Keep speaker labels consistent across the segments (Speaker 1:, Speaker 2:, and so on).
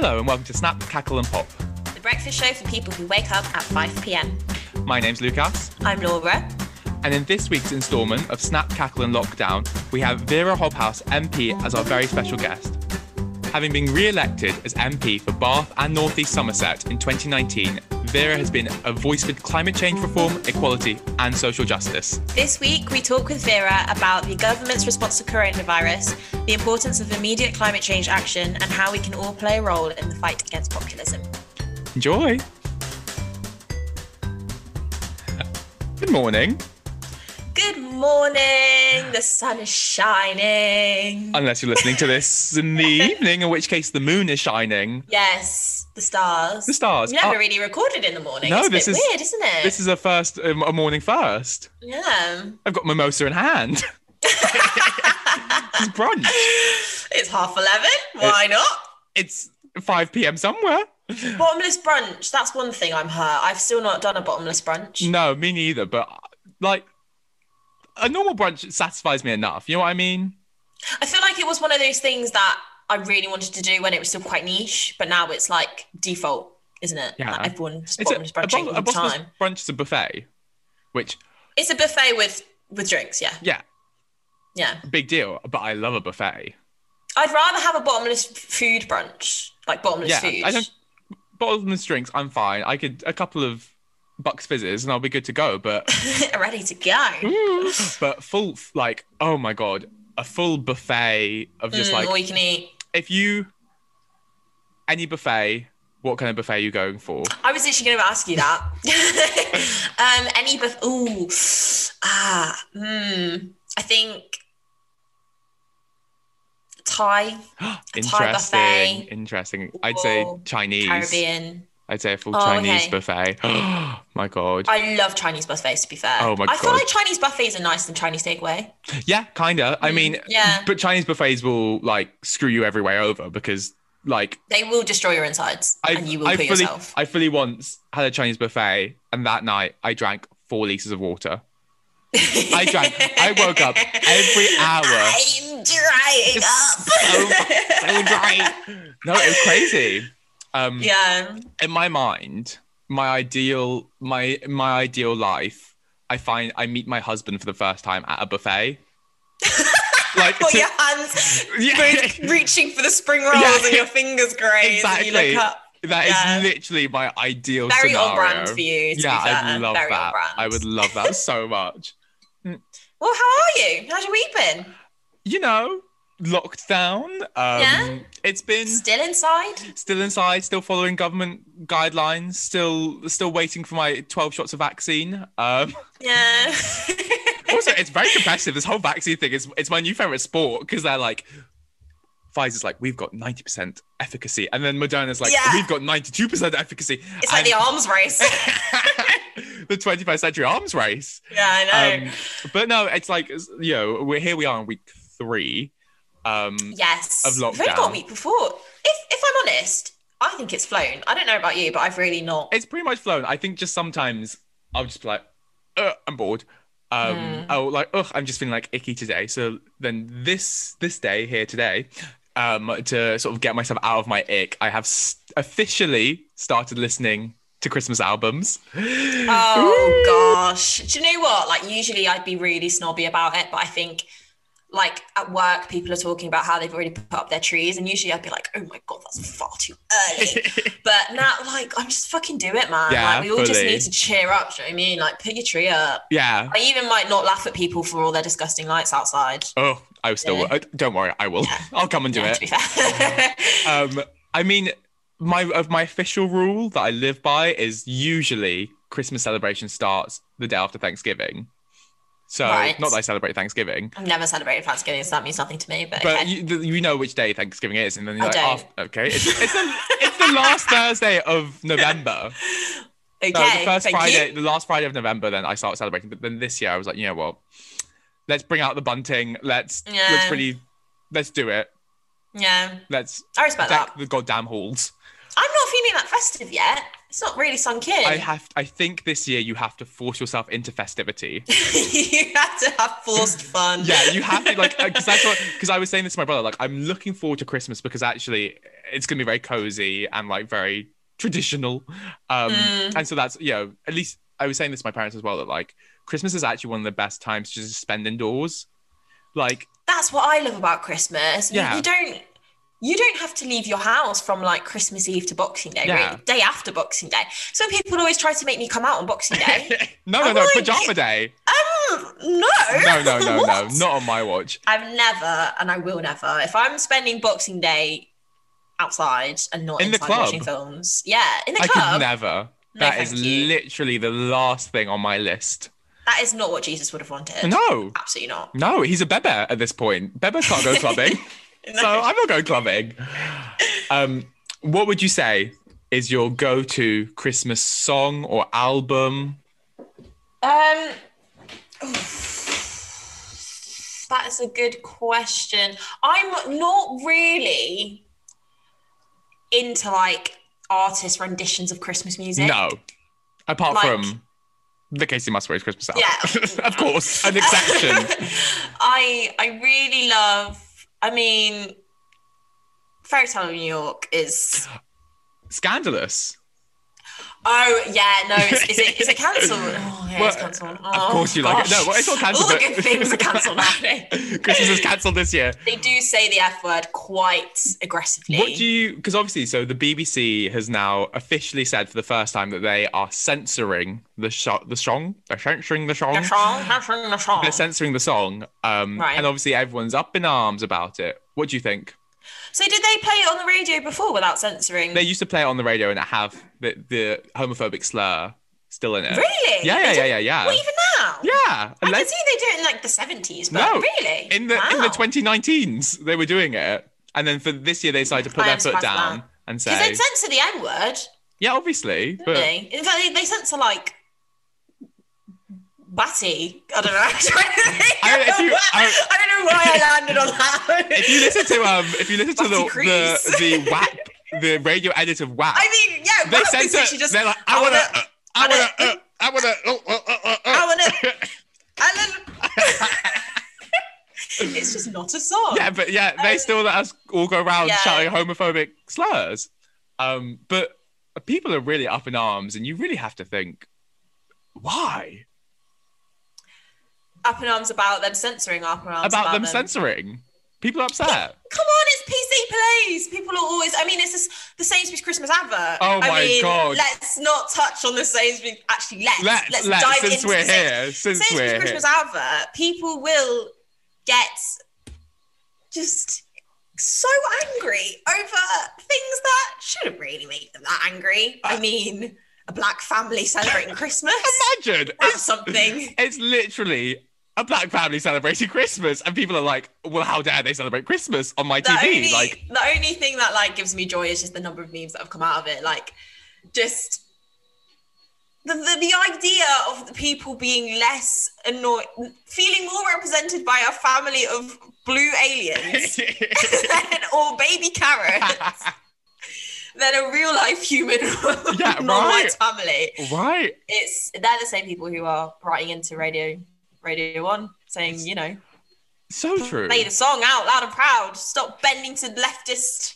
Speaker 1: Hello and welcome to Snap, Cackle and Pop.
Speaker 2: The breakfast show for people who wake up at 5 pm.
Speaker 1: My name's Lucas,
Speaker 2: I'm Laura.
Speaker 1: and in this week's instalment of Snap, Cackle and Lockdown, we have Vera Hobhouse MP as our very special guest. Having been re-elected as MP for Bath and North East Somerset in 2019, Vera has been a voice for climate change reform, equality and social justice.
Speaker 2: This week we talk with Vera about the government's response to coronavirus, the importance of immediate climate change action, and how we can all play a role in the fight against populism.
Speaker 1: Enjoy! Good morning.
Speaker 2: Good morning! The sun is shining.
Speaker 1: Unless you're listening to this in the evening, in which case the moon is shining.
Speaker 2: Yes, the stars.
Speaker 1: The stars.
Speaker 2: We never
Speaker 1: Oh,
Speaker 2: really recorded in the morning.
Speaker 1: No,
Speaker 2: it's a
Speaker 1: this
Speaker 2: bit
Speaker 1: is-
Speaker 2: weird, isn't it?
Speaker 1: This is a first, um, a morning first.
Speaker 2: yeah.
Speaker 1: I've got mimosa in hand. it's brunch.
Speaker 2: It's half 11. Why not?
Speaker 1: It's 5 p.m. somewhere.
Speaker 2: Bottomless brunch. That's one thing I'm hurt. I've still not done a bottomless brunch.
Speaker 1: No, me neither. But like, a normal brunch satisfies me enough. You know what I mean?
Speaker 2: I feel like it was one of those things that I really wanted to do when it was still quite niche, but now it's like default, isn't it?
Speaker 1: Yeah.
Speaker 2: Like everyone's
Speaker 1: a,
Speaker 2: bottomless
Speaker 1: a, bo-
Speaker 2: all
Speaker 1: a
Speaker 2: the time.
Speaker 1: brunch is a buffet, which
Speaker 2: It's a buffet with with drinks. Yeah,
Speaker 1: yeah,
Speaker 2: yeah.
Speaker 1: big deal. But I love a buffet.
Speaker 2: I'd rather have a bottomless food brunch, like bottomless
Speaker 1: yeah,
Speaker 2: food.
Speaker 1: I don't bottomless drinks. I'm fine. I could a couple of bucks fizzes and I'll be good to go. But
Speaker 2: ready to go.
Speaker 1: but full like oh my god, a full buffet of just
Speaker 2: Mm,
Speaker 1: like
Speaker 2: all you can eat.
Speaker 1: If you any buffet, what kind of buffet are you going for?
Speaker 2: I was literally going to ask you that. um, any buffet? Ooh, ah, hmm. I think Thai, Thai buffet.
Speaker 1: Interesting. I'd say Chinese.
Speaker 2: Caribbean.
Speaker 1: I'd say a full
Speaker 2: Oh,
Speaker 1: Chinese
Speaker 2: okay.
Speaker 1: buffet. my god.
Speaker 2: I love Chinese buffets. To be fair,
Speaker 1: Oh my
Speaker 2: I feel like Chinese buffets are nicer than Chinese takeaway.
Speaker 1: yeah, kinda. I mean,
Speaker 2: Mm, yeah.
Speaker 1: but Chinese buffets will like screw you every way over because like
Speaker 2: They will destroy your insides,
Speaker 1: I
Speaker 2: and you will
Speaker 1: I
Speaker 2: put
Speaker 1: fully
Speaker 2: yourself.
Speaker 1: I fully once had a Chinese buffet and that night I drank four liters of water. I drank. I woke up every hour.
Speaker 2: I'm drying up.
Speaker 1: so, so dry. No, it was crazy. Um,
Speaker 2: yeah.
Speaker 1: in my mind, my ideal my my ideal life, I find I meet my husband for the first time at a buffet. like
Speaker 2: Put
Speaker 1: to-
Speaker 2: your hands
Speaker 1: Yeah.
Speaker 2: reaching for the spring rolls
Speaker 1: Yeah.
Speaker 2: and your fingers graze and you
Speaker 1: Exactly.
Speaker 2: look up.
Speaker 1: that is
Speaker 2: Yeah.
Speaker 1: literally my ideal
Speaker 2: Very
Speaker 1: scenario.
Speaker 2: on brand for you,
Speaker 1: yeah. I'd love
Speaker 2: Very
Speaker 1: that. I would love that so much.
Speaker 2: Well, how are you? How's your week been?
Speaker 1: You know, locked down. Um,
Speaker 2: Yeah?
Speaker 1: It's been
Speaker 2: Still inside?
Speaker 1: still inside, still following government guidelines, still still waiting for my 12 shots of vaccine. Um,
Speaker 2: Yeah.
Speaker 1: also, it's very competitive. This whole vaccine thing is it's my new favorite sport because they're like, Pfizer's like, we've got 90% efficacy. And then Moderna's like,
Speaker 2: Yeah.
Speaker 1: we've got 92% efficacy.
Speaker 2: it's like the arms race.
Speaker 1: the 21st century arms race.
Speaker 2: yeah, I know.
Speaker 1: Um, but no, it's like, you know, we're here we are in week three. Um,
Speaker 2: yes.
Speaker 1: of
Speaker 2: We've only got a
Speaker 1: lockdown.
Speaker 2: week before. If, if I'm honest, I think it's flown. I don't know about you, but I've really not.
Speaker 1: it's pretty much flown. I think just sometimes I'll just be like, I'm bored. Um,
Speaker 2: Hmm.
Speaker 1: oh, like, ugh, I'm just feeling like icky today. So then this this day here today, um, to sort of get myself out of my ick, I have s- officially started listening to Christmas albums.
Speaker 2: Oh gosh. Do you know what? Like usually I'd be really snobby about it, but I think like at work people are talking about how they've already put up their trees and usually I'd be like, oh my god, that's far too early. but now like I'm just fucking do it, man.
Speaker 1: Yeah,
Speaker 2: like we all just need to cheer up, do you know what I mean? Like put your tree up.
Speaker 1: yeah.
Speaker 2: I even might not laugh at people for all their disgusting lights outside.
Speaker 1: Oh, I still.
Speaker 2: Yeah.
Speaker 1: uh, don't worry, I will. I'll come and do
Speaker 2: Yeah,
Speaker 1: it.
Speaker 2: to be fair.
Speaker 1: Um, I mean, my of my official rule that I live by is usually Christmas celebration starts the day after Thanksgiving. So
Speaker 2: Right.
Speaker 1: not that I celebrate Thanksgiving,
Speaker 2: I've never celebrated Thanksgiving, so that means nothing to me. But,
Speaker 1: but
Speaker 2: okay.
Speaker 1: you, you know which day Thanksgiving is, and then you're
Speaker 2: I
Speaker 1: like,
Speaker 2: don't.
Speaker 1: "Oh, okay, it's, it's the it's the last Thursday of November.
Speaker 2: okay,
Speaker 1: No, the first Friday,
Speaker 2: you.
Speaker 1: the last Friday of November. Then I start celebrating. But then this year I was like, you know what? Let's bring out the bunting. Let's
Speaker 2: Yeah.
Speaker 1: let's really let's do it.
Speaker 2: Yeah,
Speaker 1: Let's
Speaker 2: I respect
Speaker 1: deck
Speaker 2: that.
Speaker 1: the goddamn halls.
Speaker 2: I'm not feeling that festive yet. It's not really sunk in.
Speaker 1: I have. I think this year you have to force yourself into festivity.
Speaker 2: you have to have forced fun.
Speaker 1: yeah, you have to like because that's what because I was saying this to my brother. Like, I'm looking forward to Christmas because actually it's gonna be very cozy and like very traditional. Um,
Speaker 2: Mm.
Speaker 1: and so that's you know at least I was saying this to my parents as well that like Christmas is actually one of the best times to just spend indoors. Like,
Speaker 2: That's what I love about Christmas.
Speaker 1: Yeah.
Speaker 2: You, don't you don't have to leave your house from like Christmas Eve to Boxing Day,
Speaker 1: Yeah.
Speaker 2: really, day after Boxing Day. Some people always try to make me come out on Boxing Day.
Speaker 1: no, no,
Speaker 2: I'm
Speaker 1: no,
Speaker 2: like-
Speaker 1: pajama day.
Speaker 2: um, no.
Speaker 1: No, no, no, no, not on my watch.
Speaker 2: I've never, and I will never. If I'm spending Boxing Day outside and not
Speaker 1: In the
Speaker 2: inside
Speaker 1: club?
Speaker 2: watching films, yeah, in the
Speaker 1: I
Speaker 2: club,
Speaker 1: could never.
Speaker 2: No,
Speaker 1: That is
Speaker 2: you.
Speaker 1: literally the last thing on my list.
Speaker 2: that is not what Jesus would have wanted.
Speaker 1: No,
Speaker 2: absolutely not.
Speaker 1: no, he's a bebe at this point. Bebe can't go clubbing.
Speaker 2: No.
Speaker 1: so I'm not going clubbing. Um, what would you say is your go-to Christmas song or album?
Speaker 2: Um, that is a good question. I'm not really into like artist renditions of Christmas music.
Speaker 1: No, apart
Speaker 2: Like-
Speaker 1: from the Kacey Musgraves Christmas album.
Speaker 2: Yeah.
Speaker 1: of course, an exception.
Speaker 2: I I really love. I mean, Fairy Tale of New York is.
Speaker 1: Scandalous.
Speaker 2: Oh yeah, no, is, is it is it cancelled? Oh yeah, it's
Speaker 1: Well,
Speaker 2: cancelled.
Speaker 1: of course you like it. No, well, it's not cancelled,
Speaker 2: All the good things are cancelled nowadays.
Speaker 1: Christmas is cancelled this year.
Speaker 2: They do say the F word quite aggressively.
Speaker 1: What do you? Because obviously, so the BBC has now officially said for the first time that they are censoring the shot, the song. They're censoring the song.
Speaker 2: The song, song, the song.
Speaker 1: They're censoring the song. Um,
Speaker 2: Right.
Speaker 1: and obviously everyone's up in arms about it. What do you think?
Speaker 2: So did they play it on the radio before without censoring?
Speaker 1: They used to play it on the radio and it have the, the homophobic slur still in it.
Speaker 2: really?
Speaker 1: Yeah, yeah, yeah, yeah, yeah.
Speaker 2: What, even now?
Speaker 1: Yeah.
Speaker 2: I can see they do it in like the seventies, but
Speaker 1: No,
Speaker 2: really,
Speaker 1: in the in the
Speaker 2: Wow.
Speaker 1: 2019s they were doing it, and then for this year they decided to put
Speaker 2: I
Speaker 1: their foot down
Speaker 2: that.
Speaker 1: and say because
Speaker 2: they censor the N word,
Speaker 1: yeah, obviously, but
Speaker 2: they? In fact, they, they censor like batty. I don't know. I don't,
Speaker 1: if you- I-
Speaker 2: I don't know why I landed on that.
Speaker 1: if you listen to um, if you listen to the
Speaker 2: Crease.
Speaker 1: the, the WAP, the radio edit of WAP,
Speaker 2: I mean, yeah,
Speaker 1: they
Speaker 2: Rob is just.
Speaker 1: they're like, I wanna, uh, I
Speaker 2: wanna-
Speaker 1: wanna, uh, I wanna, oh, oh, oh,
Speaker 2: I wanna. I wanna- it's just not a song.
Speaker 1: Yeah, but yeah, they
Speaker 2: Um,
Speaker 1: still let us all go around
Speaker 2: yeah.
Speaker 1: shouting homophobic slurs. Um, but people are really up in arms, and you really have to think, why?
Speaker 2: Up in arms about them censoring. Up in arms
Speaker 1: About, them, censoring. People are upset.
Speaker 2: Come on, it's PC Plays. People are always. I mean, it's just the Sainsbury's Christmas advert.
Speaker 1: Oh
Speaker 2: I
Speaker 1: my
Speaker 2: mean,
Speaker 1: God.
Speaker 2: Let's not touch on the Sainsbury's. Actually, let's
Speaker 1: Let's,
Speaker 2: let's,
Speaker 1: let's,
Speaker 2: dive
Speaker 1: since
Speaker 2: into
Speaker 1: we're here, since
Speaker 2: Sainsbury's
Speaker 1: we're here.
Speaker 2: Christmas advert. People will get just so angry over things that shouldn't really make them that angry.
Speaker 1: Uh,
Speaker 2: I mean, a black family celebrating Christmas.
Speaker 1: Imagine
Speaker 2: That's
Speaker 1: it's,
Speaker 2: something.
Speaker 1: it's literally a black family celebrating Christmas, and people are like, "Well, how dare they celebrate Christmas on my
Speaker 2: the
Speaker 1: TV?"
Speaker 2: only,
Speaker 1: like,
Speaker 2: the only thing that like gives me joy is just the number of memes that have come out of it like just the, the, the idea of the people being less annoyed feeling more represented by a family of blue aliens or baby carrots than a real life human
Speaker 1: Yeah, right.
Speaker 2: family
Speaker 1: right?
Speaker 2: it's they're the same people who are writing into radio radio one saying you know
Speaker 1: So true.
Speaker 2: play the song out loud and proud. Stop bending to leftist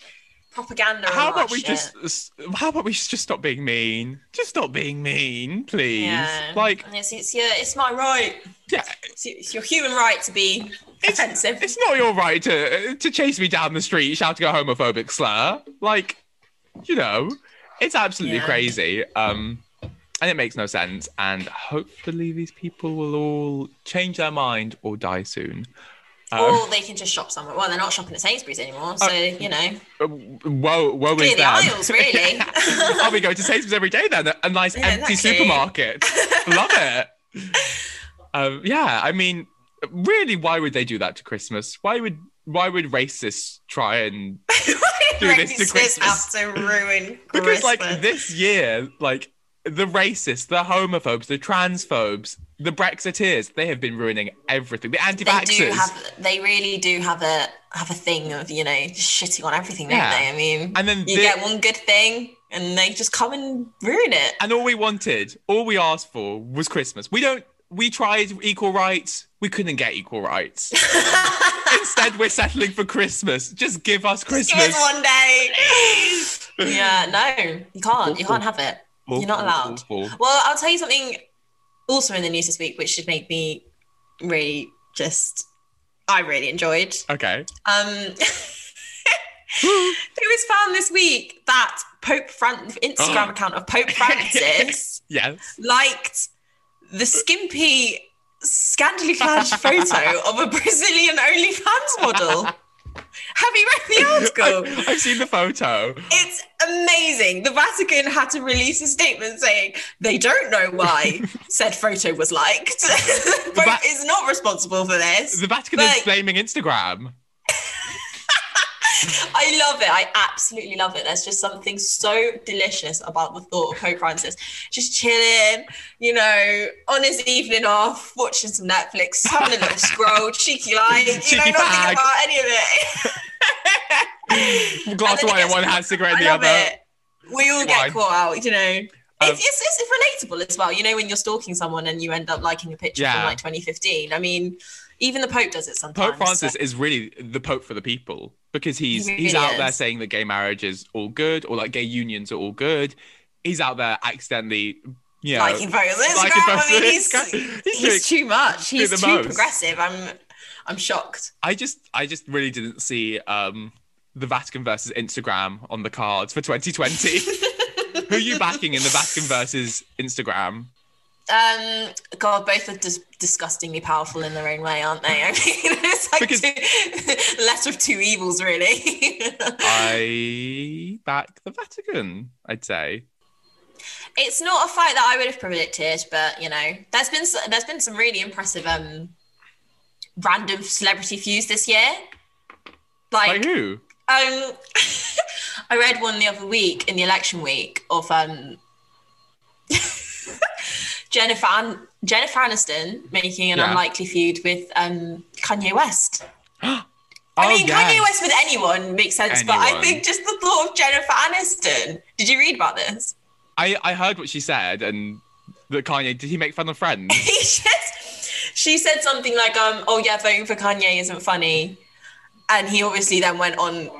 Speaker 2: propaganda.
Speaker 1: How about we
Speaker 2: shit.
Speaker 1: just? How about we just stop being mean? Just stop being mean, please.
Speaker 2: Yeah.
Speaker 1: Like,
Speaker 2: it's, it's your it's my right.
Speaker 1: yeah,
Speaker 2: It's, it's your human right to be offensive.
Speaker 1: it's not your right to to chase me down the street shouting a homophobic slur. Like, you know, it's absolutely
Speaker 2: Yeah.
Speaker 1: crazy. Um, and it makes no sense. And hopefully, these people will all change their mind or die soon. Um,
Speaker 2: or they can just shop somewhere. Well, they're not shopping at Sainsbury's anymore, so you know,
Speaker 1: uh, whoa, whoa,
Speaker 2: clear the aisles really.
Speaker 1: I'll be going to Sainsbury's every day then. A nice
Speaker 2: Yeah,
Speaker 1: empty
Speaker 2: exactly.
Speaker 1: supermarket. Love it. Um, yeah, I mean, really, why would they do that to Christmas? Why would why would racists try and do this to Christmas?
Speaker 2: have to ruin Christmas.
Speaker 1: because like this year, like the racists, the homophobes, the transphobes, the Brexiteers, they have been ruining everything. The
Speaker 2: they
Speaker 1: anti-vaxxers.
Speaker 2: have they really do have a have a thing of you know just shitting on everything don't
Speaker 1: Yeah.
Speaker 2: they i mean
Speaker 1: And then
Speaker 2: you
Speaker 1: the-
Speaker 2: get one good thing and they just come and ruin it.
Speaker 1: And all we wanted, all we asked for was Christmas. We don't. We tried equal rights. We couldn't get equal rights. Instead, we're settling for Christmas. Just give us Christmas.
Speaker 2: Give us one day. yeah, no, you can't. You can't have it. You're not allowed.
Speaker 1: Awful.
Speaker 2: Well, I'll tell you something also in the news this week, which should make me really just, I really enjoyed.
Speaker 1: Okay.
Speaker 2: Um, it was found this week that Pope Fran- Instagram account of Pope Francis
Speaker 1: Yes.
Speaker 2: liked the skimpy, scantily clad photo of a Brazilian OnlyFans model. Have you read the article?
Speaker 1: I've seen the photo.
Speaker 2: It's amazing. The Vatican had to release a statement saying they don't know why said photo was liked. Pope
Speaker 1: Va-
Speaker 2: is not responsible for this.
Speaker 1: The Vatican
Speaker 2: But-
Speaker 1: is blaming Instagram.
Speaker 2: I love it. I absolutely love it. There's just something so delicious about the thought of Pope Francis just chilling, you know, on his evening off, watching some Netflix, having a little scroll, cheeky like, you know,
Speaker 1: Cheeky
Speaker 2: not thinking about any of it.
Speaker 1: Glass of wine,
Speaker 2: it
Speaker 1: one hand cigarette in the other.
Speaker 2: it. We all get
Speaker 1: Wine.
Speaker 2: caught out, you know.
Speaker 1: Um,
Speaker 2: it's, it's, it's relatable as well. You know, when you're stalking someone and you end up liking a picture
Speaker 1: Yeah.
Speaker 2: from like 2015. I mean, even the Pope does it sometimes.
Speaker 1: Pope Francis
Speaker 2: so-
Speaker 1: is really the Pope for the people because he's
Speaker 2: He
Speaker 1: he's out there saying that gay marriage is all good or like gay unions are all good. He's out there accidentally, you know,
Speaker 2: liking photos on Instagram. I mean, he's,
Speaker 1: He's
Speaker 2: he's too much. He's too
Speaker 1: most.
Speaker 2: progressive. I'm I'm shocked.
Speaker 1: I just I just really didn't see um the Vatican versus Instagram on the cards for 2020. Who are you backing in the Vatican versus Instagram?
Speaker 2: Um, God, both are dis- disgustingly powerful in their own way, aren't they? I mean, it's like
Speaker 1: Because-
Speaker 2: two, lesser of two evils, really.
Speaker 1: I back the Vatican, I'd say.
Speaker 2: it's not a fight that I would have predicted, but you know, there's been there's been some really impressive um random celebrity feuds this year.
Speaker 1: Like
Speaker 2: Like,
Speaker 1: who?
Speaker 2: um, I read one the other week in the election week of um Jennifer An- Jennifer Aniston making an
Speaker 1: Yeah.
Speaker 2: unlikely feud with um Kanye West. I
Speaker 1: oh,
Speaker 2: mean,
Speaker 1: yes.
Speaker 2: Kanye West with anyone makes sense, but I think just the thought of Jennifer Aniston. Did you read about this?
Speaker 1: I, I heard what she said and that Kanye did he make fun of friends?
Speaker 2: just, she said something like, um, oh yeah, voting for Kanye isn't funny. And he obviously then went on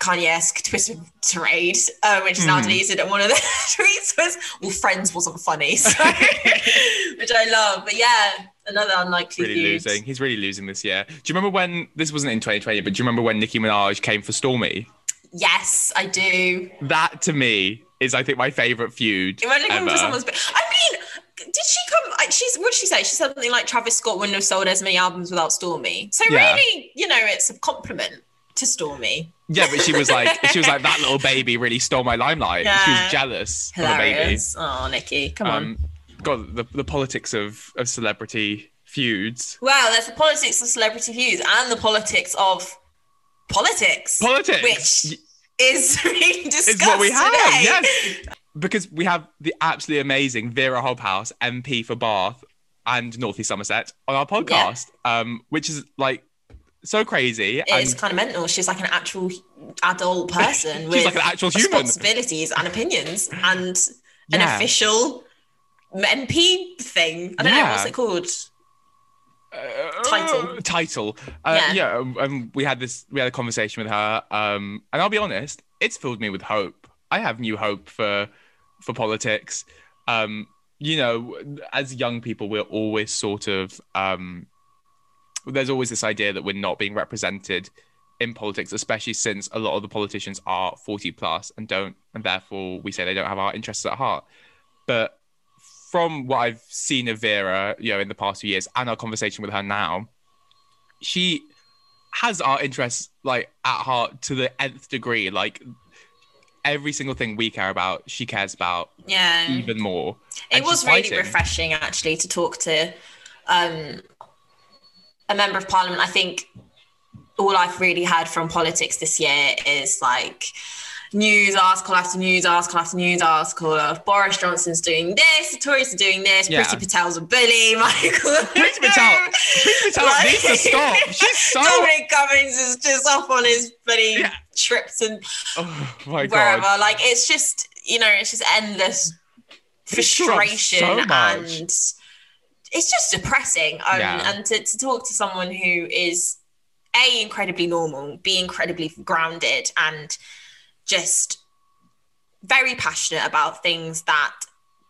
Speaker 2: Kanye-esque Twitter tirade, uh, which is now
Speaker 1: Hmm.
Speaker 2: deleted. And one of the tweets was, well, Friends wasn't funny. So, which I love. But yeah, another unlikely
Speaker 1: really losing. He's really losing this year. Do you remember when this wasn't in 2020, but do you remember when Nicki Minaj came for Stormi?
Speaker 2: Yes, I do.
Speaker 1: That to me is I think my favorite feud
Speaker 2: Imagine
Speaker 1: ever.
Speaker 2: for someone's. I mean, did she come? She's what did she say? She said something like Travis Scott wouldn't have sold as many albums without Stormi. So
Speaker 1: Yeah.
Speaker 2: really, you know, it's a compliment to Stormi.
Speaker 1: Yeah, but she was like she was like that little baby really stole my limelight. She was jealous of the baby.
Speaker 2: Oh, Nicki, come on.
Speaker 1: Um, God, the, the politics of, of celebrity feuds.
Speaker 2: Well, there's the politics of celebrity feuds and the politics of politics,
Speaker 1: Politics
Speaker 2: which is being discussed
Speaker 1: is what we have.
Speaker 2: today.
Speaker 1: Yes, because we have the absolutely amazing Vera Hobhouse, MP for Bath and North East Somerset, on our podcast, um, which is like so crazy.
Speaker 2: It is kind of mental. She's like an actual adult person
Speaker 1: She's
Speaker 2: with
Speaker 1: like an actual human.
Speaker 2: responsibilities and opinions and an official MP thing. I don't know what's it called.
Speaker 1: Uh,
Speaker 2: Title.
Speaker 1: title. Uh,
Speaker 2: Yeah.
Speaker 1: yeah. um, we had this. We had a conversation with her, um, and I'll be honest, it's filled me with hope. I have new hope for for politics. Um, you know, as young people, we're always sort of. Um, there's always this idea that we're not being represented in politics, especially since a lot of the politicians are 40 plus and don't, and therefore we say they don't have our interests at heart. But from what I've seen of Vera, you know, in the past few years, and our conversation with her now, she has our interests like at heart to the nth degree. Like every single thing we care about, she cares about
Speaker 2: Yeah.
Speaker 1: even more.
Speaker 2: it was really refreshing actually to talk to um, a member of parliament. I think all I've really heard from politics this year is like news article after news article after news article of Boris Johnson's doing this, the Tories are doing this,
Speaker 1: Yeah.
Speaker 2: Priti Patel's a bully, Michael.
Speaker 1: Priti Patel, Priti Patel
Speaker 2: Like-
Speaker 1: needs to stop. She's so.
Speaker 2: Dominic Cummings is just off on his bloody
Speaker 1: Yeah.
Speaker 2: trips and
Speaker 1: Oh my
Speaker 2: wherever.
Speaker 1: god.
Speaker 2: Like it's just you know, it's just endless frustration
Speaker 1: so
Speaker 2: and it's just depressing. Um,
Speaker 1: Yeah.
Speaker 2: And to, to talk to someone who is a incredibly normal, be incredibly grounded, and just very passionate about things that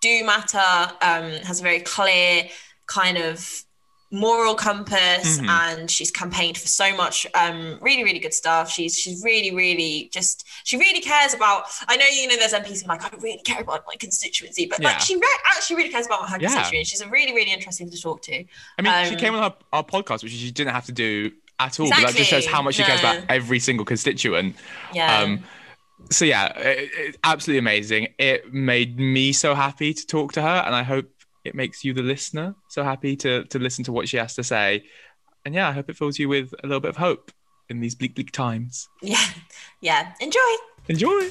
Speaker 2: do matter. Um, has a very clear kind of moral compass
Speaker 1: Mhm.
Speaker 2: and she's campaigned for so much um really really good stuff she's she's really really just she really cares about i know you know there's mps who like i really care about my constituency but
Speaker 1: Yeah.
Speaker 2: like she re- actually really cares about her
Speaker 1: Yeah.
Speaker 2: constituency she's a really really interesting to talk to
Speaker 1: I mean, she
Speaker 2: um,
Speaker 1: came on our, our podcast, which she didn't have to do at all, but that just shows how much she cares about every single constituent.
Speaker 2: yeah
Speaker 1: Um, so yeah, it, it- absolutely amazing. It made me so happy to talk to her, and I hope it makes you, the listener, so happy to to listen to what she has to say. And yeah, I hope it fills you with a little bit of hope in these bleak, bleak times.
Speaker 2: yeah yeah enjoy
Speaker 1: Enjoy.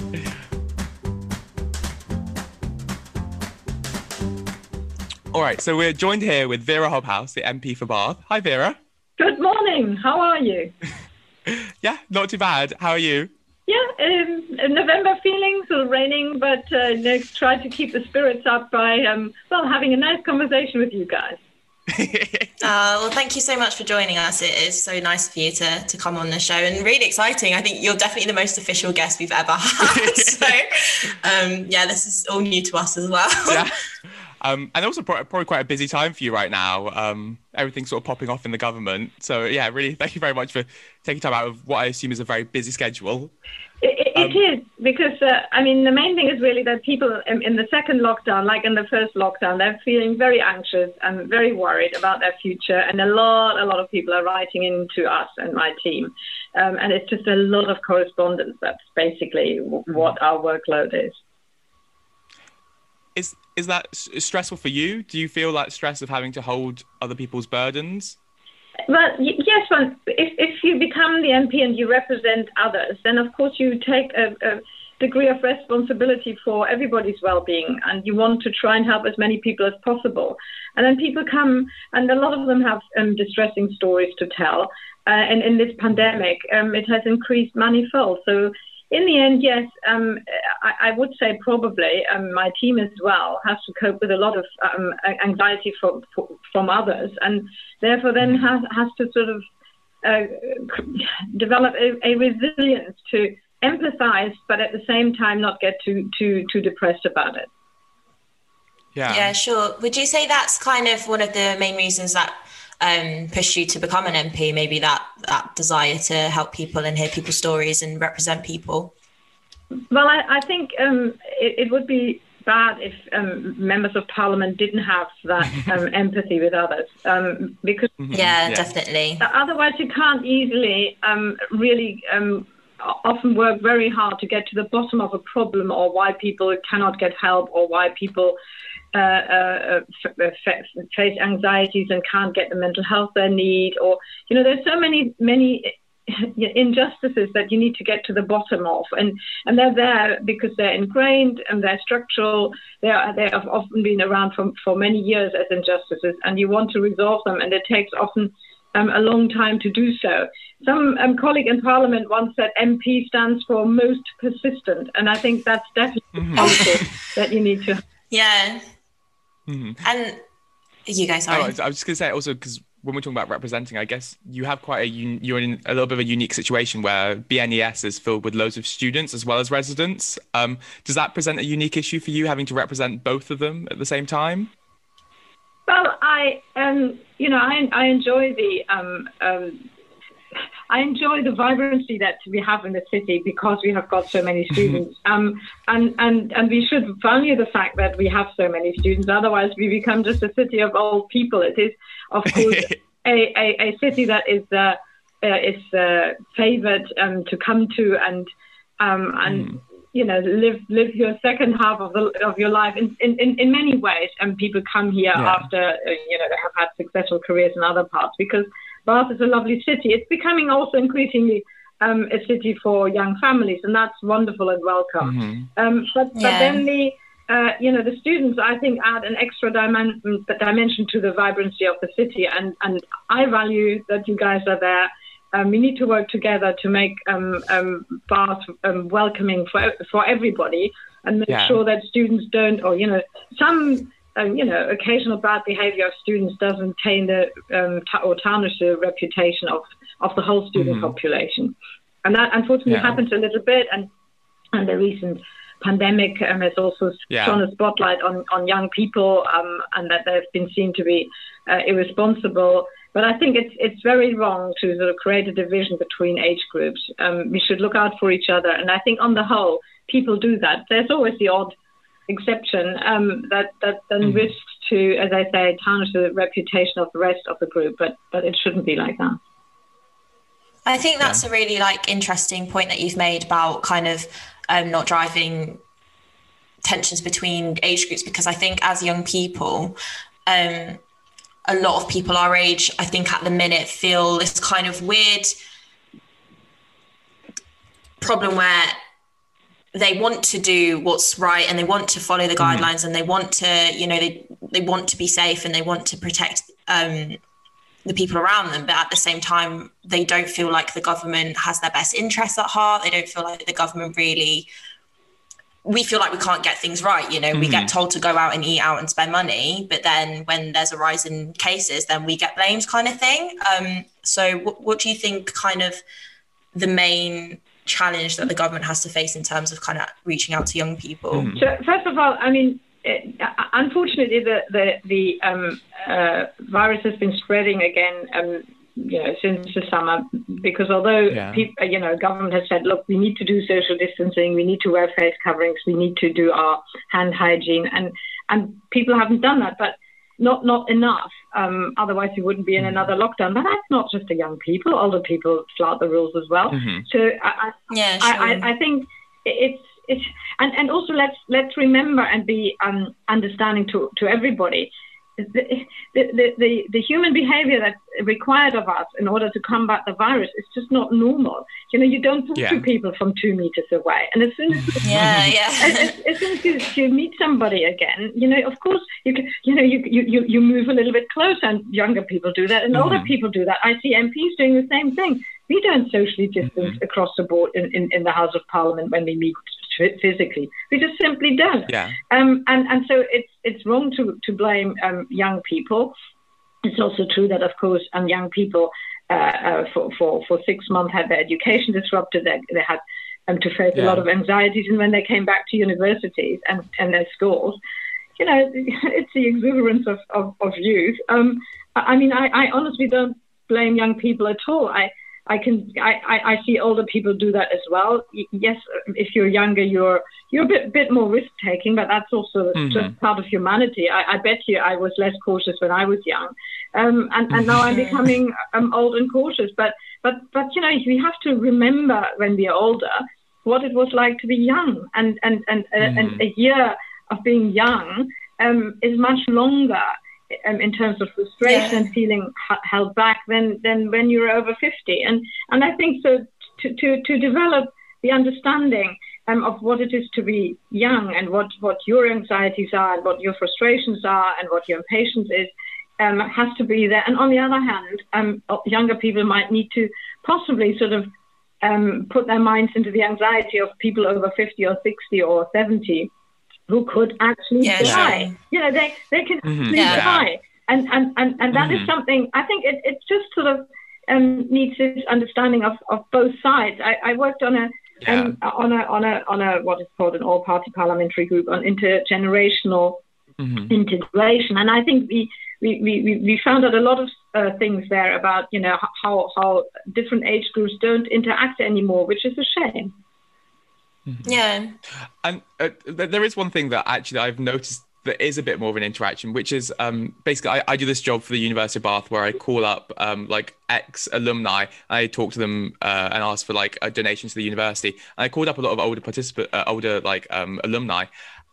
Speaker 1: All right, so we're joined here with Vera Hobhouse, the MP for Bath. Hi, Vera.
Speaker 3: Good morning. How are you?
Speaker 1: Yeah, not too bad. How are you?
Speaker 3: Yeah, um, November feeling, sort of raining, but uh, you know, try to keep the spirits up by um, well having a nice conversation with you guys.
Speaker 2: Uh, well, thank you so much for joining us. It is so nice for you to, to come on the show and really exciting. I think you're definitely the most official guest we've ever had. so, um, yeah, this is all new to us as well.
Speaker 1: yeah. Um, and also pro- probably quite a busy time for you right now. Um, everything's sort of popping off in the government. So yeah, really, thank you very much for taking time out of what I assume is a very busy schedule.
Speaker 3: It, it,
Speaker 1: Um,
Speaker 3: it is because uh, I mean the main thing is really that people in, in the second lockdown, like in the first lockdown, they're feeling very anxious and very worried about their future, and a lot, a lot of people are writing in to us and my team, um, and it's just a lot of correspondence. That's basically w- what our workload is.
Speaker 1: Is is that stressful for you? Do you feel that stress of having to hold other people's burdens?
Speaker 3: Well, yes, if, if you become the MP and you represent others, then of course you take a, a degree of responsibility for everybody's well-being, and you want to try and help as many people as possible. And then people come, and a lot of them have um, distressing stories to tell. Uh, and in this pandemic, um, it has increased manifold. So in the end, yes, um, I, I would say probably um, my team as well has to cope with a lot of um, anxiety from from others, and therefore then has has to sort of uh, develop a, a resilience to empathize, but at the same time not get too too too depressed about it.
Speaker 1: Yeah.
Speaker 2: Yeah, sure. Would you say that's kind of one of the main reasons that um, pushed you to become an MP? Maybe that that desire to help people and hear people's stories and represent people.
Speaker 3: Well, I, I think um, it, it would be bad if um, members of parliament didn't have that um, empathy with others, um, because
Speaker 1: Mhm.
Speaker 2: Yeah, definitely.
Speaker 3: otherwise you can't easily um, really um, often work very hard to get to the bottom of a problem or why people cannot get help or why people uh, uh, f- f- face anxieties and can't get the mental health they need or you know there's so many many injustices that you need to get to the bottom of and and they're there because they're ingrained and they're structural they are they have often been around for, for many years as injustices and you want to resolve them and it takes often um, a long time to do so. Some um, colleague in Parliament once said MP stands for most persistent, and I think that's definitely
Speaker 1: Mhm.
Speaker 3: a that you need to.
Speaker 2: Yeah,
Speaker 1: Mhm.
Speaker 2: and you guys,
Speaker 1: Oh,
Speaker 2: sorry.
Speaker 1: I was I was just gonna say also because when we're talking about representing, I guess you have quite a un- you're in a little bit of a unique situation where BNES is filled with loads of students as well as residents. Um, does that present a unique issue for you having to represent both of them at the same time?
Speaker 3: Well, I um, you know, I I enjoy the um, um, I enjoy the vibrancy that we have in the city because we have got so many students. um, and, and, and we should value the fact that we have so many students. Otherwise, we become just a city of old people. It is, of course, a, a, a city that is uh, uh, is uh, favored um, to come to and um, and
Speaker 1: Mm.
Speaker 3: you know live live your second half of the of your life in in, in, in many ways. And people come here
Speaker 1: Yeah.
Speaker 3: after uh, you know they have had successful careers in other parts because Bath is a lovely city. It's becoming also increasingly um, a city for young families, and that's wonderful and welcome.
Speaker 1: Mhm.
Speaker 3: Um, but,
Speaker 2: Yeah.
Speaker 3: but then the uh, you know the students I think add an extra dimen- dimension to the vibrancy of the city, and and I value that you guys are there. Um, we need to work together to make um, um, Bath um, welcoming for for everybody, and make
Speaker 1: Yeah.
Speaker 3: sure that students don't, or you know, some. Um, you know, occasional bad behaviour of students doesn't taint the um, ta- or tarnish the reputation of, of the whole student
Speaker 1: Mhm.
Speaker 3: population, and that unfortunately
Speaker 1: Yeah.
Speaker 3: happens a little bit. And and the recent pandemic um, has also
Speaker 1: Yeah.
Speaker 3: shone a spotlight on, on young people um, and that they've been seen to be uh, irresponsible. But I think it's it's very wrong to sort of create a division between age groups. Um, we should look out for each other, and I think on the whole, people do that. There's always the odd exception um, that that then
Speaker 1: Mhm.
Speaker 3: risks to, as I say, tarnish the reputation of the rest of the group. But but it shouldn't be like that.
Speaker 2: I think that's a really like interesting point that you've made about kind of um, not driving tensions between age groups because I think as young people, um, a lot of people our age, I think at the minute feel this kind of weird problem where they want to do what's right and they want to follow the guidelines and they want to, you know, they they want to be safe and they want to protect um, the people around them, but at the same time, they don't feel like the government has their best interests at heart. They don't feel like the government really. We feel like we can't get things right. You know, we get told to go out and eat out and spend money, but then when there's a rise in cases, then we get blamed, kind of thing. Um, so, what, what do you think, kind of, the main challenge that the government has to face in terms of kind of reaching out to young people?
Speaker 1: Mhm.
Speaker 3: So first of all, I mean, it, unfortunately, the the the um, uh, virus has been spreading again. Um, you know, since the summer, because although
Speaker 1: Yeah.
Speaker 3: peop- uh, you know, government has said, look, we need to do social distancing, we need to wear face coverings, we need to do our hand hygiene, and and people haven't done that, but not not enough. Um, otherwise, we wouldn't be in another lockdown. But that's not just the young people; older people flout the rules as well.
Speaker 1: Mhm.
Speaker 3: So I, I,
Speaker 2: Yeah, sure.
Speaker 3: I, I, I think it's it's and, and also let's let's remember and be um, understanding to, to everybody. The, the, the, the, the human behavior that's required of us in order to combat the virus is just not normal. You know, you don't talk
Speaker 1: Yeah.
Speaker 3: to people from two meters away. And as soon as
Speaker 2: yeah, yeah.
Speaker 3: as, as soon as you, you meet somebody again, you know, of course, you can, you know, you, you, you- you move a little bit closer, and younger people do that, and older
Speaker 1: Mhm.
Speaker 3: people do that. I see MPs doing the same thing. We don't socially distance across the board in, in, in the House of Parliament when we meet physically. We just simply don't.
Speaker 1: Yeah.
Speaker 3: Um, and, and so it's, it's wrong to, to blame um, young people. It's also true that, of course, um, young people uh, uh, for, for, for six months had their education disrupted. They, they had um, to face a lot of anxieties. And when they came back to universities and, and their schools, you know, it's the exuberance of, of, of youth. Um, I I mean, I, I honestly don't blame young people at all. I, I can I, I, I see older people do that as well. Yes, if you're younger, you're you're a bit bit more risk taking, but that's also
Speaker 1: Mhm.
Speaker 3: just part of humanity. I, I bet you I was less cautious when I was young, um, and and now I'm becoming um, old and cautious. But but but you know we have to remember when we are older what it was like to be young, and and and uh, and
Speaker 1: Mhm.
Speaker 3: a year of being young um, is much longer um, in terms of frustration
Speaker 2: Yeah.
Speaker 3: and feeling h- held back than, than when you're over 50. And, and I think so to, to, to develop the understanding um, of what it is to be young and what, what your anxieties are and what your frustrations are and what your impatience is um, has to be there. And on the other hand, um, younger people might need to possibly sort of um, put their minds into the anxiety of people over 50 or 60 or 70 who could actually
Speaker 2: Yeah,
Speaker 3: die.
Speaker 2: sure.
Speaker 3: You know, they, they can
Speaker 1: Mhm.
Speaker 2: Yeah.
Speaker 3: die. And, and, and, and that is
Speaker 1: Mhm.
Speaker 3: something, I think it, it just sort of um, needs this understanding of, of both sides. I, I worked on a,
Speaker 1: Yeah.
Speaker 3: um, on a, on a, on a, what is called an all party parliamentary group on intergenerational
Speaker 1: Mhm.
Speaker 3: integration. And I think we, we, we, we- we found out a lot of uh, things there about, you know, how, how different age groups don't interact anymore, which is a shame.
Speaker 2: Yeah.
Speaker 1: And uh, there is one thing that actually I've noticed that is a bit more of an interaction, which is um, basically I, I do this job for the University of Bath where I call up um, like ex alumni. I talk to them uh, and ask for like a donation to the university. And I called up a lot of older participant, uh, older like um, alumni,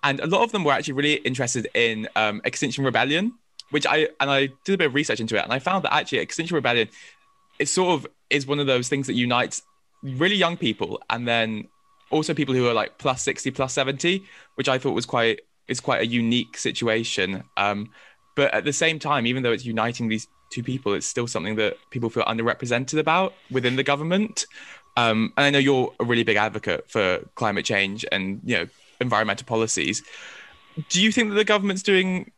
Speaker 1: and a lot of them were actually really interested in um, Extinction Rebellion, which I and I did a bit of research into it, and I found that actually Extinction Rebellion, it sort of is one of those things that unites really young people and then also people who are like plus 60 plus 70 which i thought was quite is quite a unique situation. Um, but at the same time even though it's uniting these two people it's still something that people feel underrepresented about within the government. Um, and i know you're a really big advocate for climate change and you know environmental policies. Do you think that the government's doing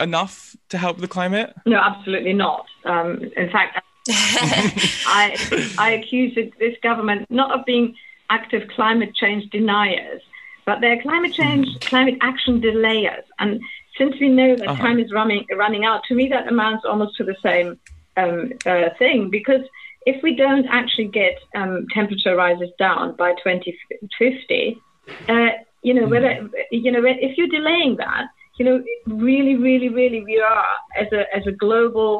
Speaker 1: enough to help the climate?
Speaker 3: No, absolutely not. Um, in fact, I, I accuse this government not of being active climate change deniers, but they're climate change, climate action delayers. And since we know that
Speaker 1: Uh-huh.
Speaker 3: time is running, running out, to me that amounts almost to the same um, uh, thing because if we don't actually get um, temperature rises down by 2050, uh, you know, whether, you know, if you're delaying that, you know, really, really, really, we are as a as a global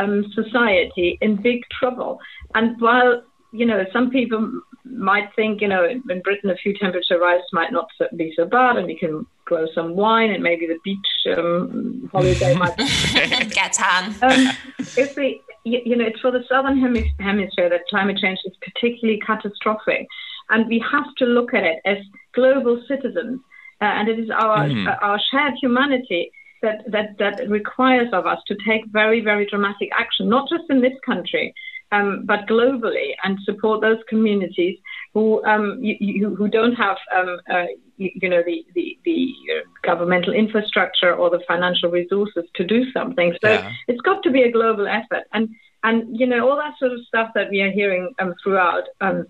Speaker 3: um, society in big trouble. And while you know some people might think, you know, in Britain a few temperature rises might not be so bad, and we can grow some wine, and maybe the beach um, holiday might
Speaker 2: Get tan.
Speaker 3: um, if we, you, you know, it's for the southern hemisphere that climate change is particularly catastrophic, and we have to look at it as global citizens, uh, and it is our uh, our shared humanity that, that that requires of us to take very very dramatic action, not just in this country. Um, but globally, and support those communities who um, you, you, who don't have um, uh, you, you know the the, the uh, governmental infrastructure or the financial resources to do something. So
Speaker 1: Yeah.
Speaker 3: it's got to be a global effort, and and you know all that sort of stuff that we are hearing um, throughout um,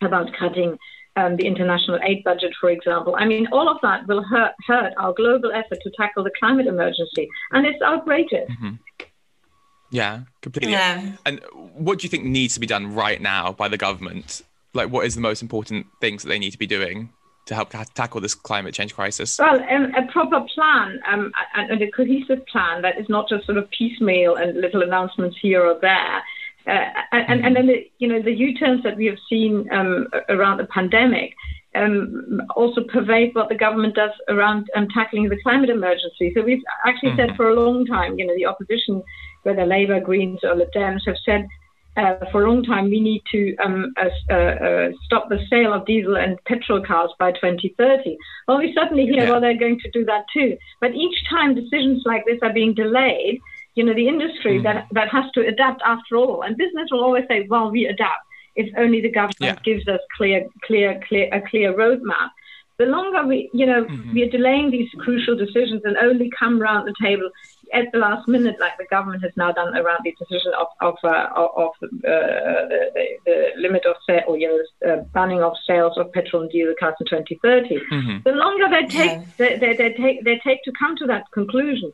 Speaker 3: about cutting. Um, the international aid budget, for example. I mean, all of that will hurt, hurt our global effort to tackle the climate emergency, and it's outrageous.
Speaker 1: Yeah completely
Speaker 2: Yeah.
Speaker 1: and what do you think needs to be done right now by the government like what is the most important things that they need to be doing to help ta- tackle this climate change crisis
Speaker 3: Well, um, a proper plan um, and, and a cohesive plan that is not just sort of piecemeal and little announcements here or there. Uh, and, and then the, you know the U-turns that we have seen um, around the pandemic um, also pervade what the government does around um, tackling the climate emergency. So we've actually said for a long time, you know, the opposition, whether Labour, Greens, or the Dems, have said uh, for a long time we need to um, uh, uh, uh, stop the sale of diesel and petrol cars by 2030. Well, we suddenly hear,
Speaker 1: Yeah.
Speaker 3: well, they're going to do that too. But each time decisions like this are being delayed, you know, the industry that, that has to adapt after all. And business will always say, well, we adapt if only the government
Speaker 1: Yeah.
Speaker 3: gives us clear, clear, clear, a clear roadmap. The longer we, you know, we are delaying these crucial decisions and only come round the table at the last minute, like the government has now done around the decision of of, uh, of uh, the, the, the limit of sale or you know, uh, banning of sales of petrol and diesel cars in 2030.
Speaker 1: Mhm.
Speaker 3: The longer they take,
Speaker 2: Yeah.
Speaker 3: they, they, they take, they take to come to that conclusion,